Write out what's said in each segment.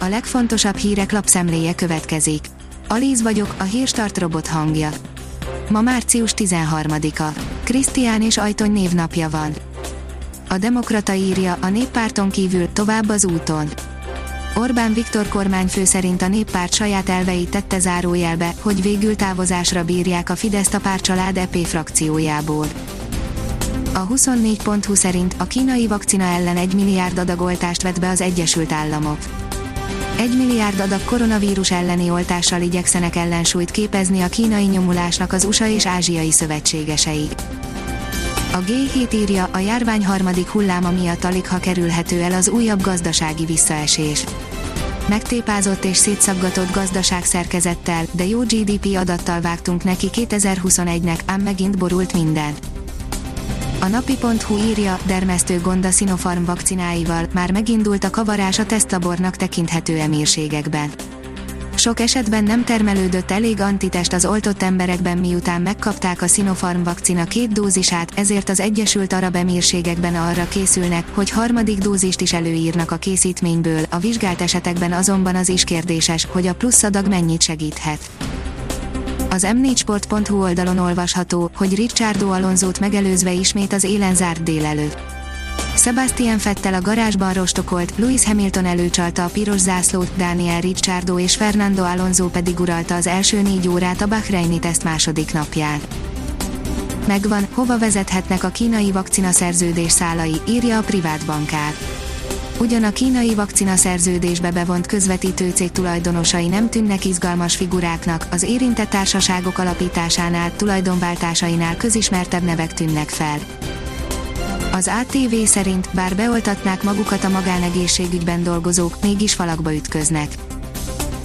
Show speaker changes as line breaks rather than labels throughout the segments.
a legfontosabb hírek lapszemléje következik. Alíz vagyok, a hírstart robot hangja. Ma március 13-a. Krisztián és Ajtony névnapja van. A Demokrata írja, a néppárton kívül tovább az úton. Orbán Viktor kormányfő szerint a néppárt saját elveit tette zárójelbe, hogy végül távozásra bírják a Fideszt a párcsalád EP frakciójából. A 24.20 szerint a kínai vakcina ellen 1 milliárd adag oltást vett be az Egyesült Államok. 1 milliárd adag koronavírus elleni oltással igyekszenek ellensúlyt képezni a kínai nyomulásnak az USA és ázsiai szövetségesei. A G7 írja, a járvány harmadik hulláma miatt alig ha kerülhető el az újabb gazdasági visszaesés. Megtépázott és szétszaggatott gazdaságszerkezettel, de jó GDP adattal vágtunk neki 2021-nek, ám megint borult minden. A napi.hu írja, dermesztő gond a Sinopharm vakcináival, már megindult a kavarás a tesztlabornak tekinthető emírségekben. Sok esetben nem termelődött elég antitest az oltott emberekben miután megkapták a Sinopharm vakcina két dózisát, ezért az Egyesült Arab Emírségekben arra készülnek, hogy harmadik dózist is előírnak a készítményből, a vizsgált esetekben azonban az is kérdéses, hogy a plusz adag mennyit segíthet. Az m4sport.hu oldalon olvasható, hogy Ricciardo Alonzót megelőzve ismét az élen zárt délelőtt. Sebastian Fettel a garázsban rostokolt, Lewis Hamilton előcsalta a piros zászlót, Daniel Ricciardo és Fernando Alonso pedig uralta az első négy órát a Bahreini teszt második napján. Megvan, hova vezethetnek a kínai vakcina szerződés szálai, írja a privát bankár. Ugyan a kínai vakcina szerződésbe bevont közvetítő cég tulajdonosai nem tűnnek izgalmas figuráknak, az érintett társaságok alapításánál, tulajdonváltásainál közismertebb nevek tűnnek fel. Az ATV szerint, bár beoltatnák magukat a magánegészségügyben dolgozók, mégis falakba ütköznek.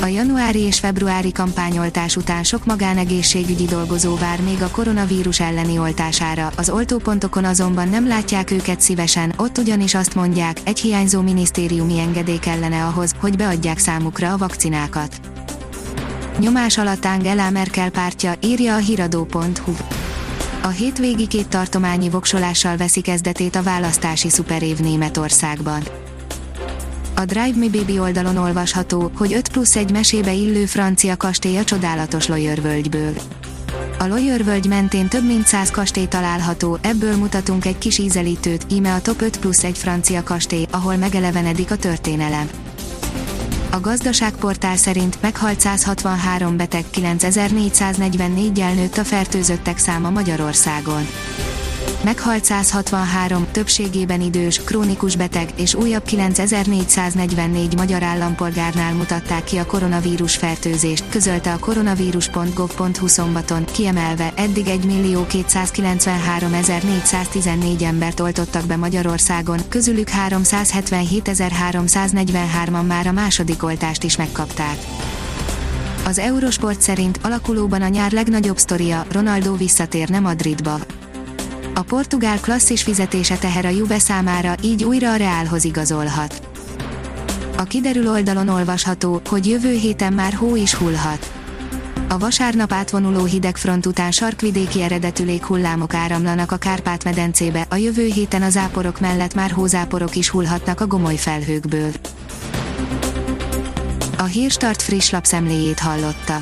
A januári és februári kampányoltás után sok magánegészségügyi dolgozó vár még a koronavírus elleni oltására, az oltópontokon azonban nem látják őket szívesen, ott ugyanis azt mondják, egy hiányzó minisztériumi engedély kellene ahhoz, hogy beadják számukra a vakcinákat. Nyomás alatt Angela Merkel pártja, írja a hiradó.hu. A hétvégi két tartományi voksolással veszi kezdetét a választási szuperév Németországban. A Drive Me Baby oldalon olvasható, hogy 5 plusz egy mesébe illő francia kastély a csodálatos Lojörvölgyből. A Lojörvölgy mentén több mint 100 kastély található, ebből mutatunk egy kis ízelítőt, íme a top 5 plusz egy francia kastély, ahol megelevenedik a történelem. A gazdaságportál szerint meghalt 163 beteg 9444-jel nőtt a fertőzöttek száma Magyarországon. Meghalt 163, többségében idős, krónikus beteg és újabb 9444 magyar állampolgárnál mutatták ki a koronavírus fertőzést, közölte a koronavírus.gov.hu szombaton, kiemelve eddig 1.293.414 embert oltottak be Magyarországon, közülük 377.343-an már a második oltást is megkapták. Az Eurosport szerint alakulóban a nyár legnagyobb sztoria, Ronaldo visszatérne Madridba. A portugál klasszis fizetése teher a Juve számára, így újra a Realhoz igazolhat. A kiderül oldalon olvasható, hogy jövő héten már hó is hullhat. A vasárnap átvonuló hidegfront után sarkvidéki eredetű léghullámok áramlanak a Kárpát-medencébe, a jövő héten az áporok mellett már hózáporok is hullhatnak a gomoly felhőkből. A Hírstart friss lapszemléjét hallotta.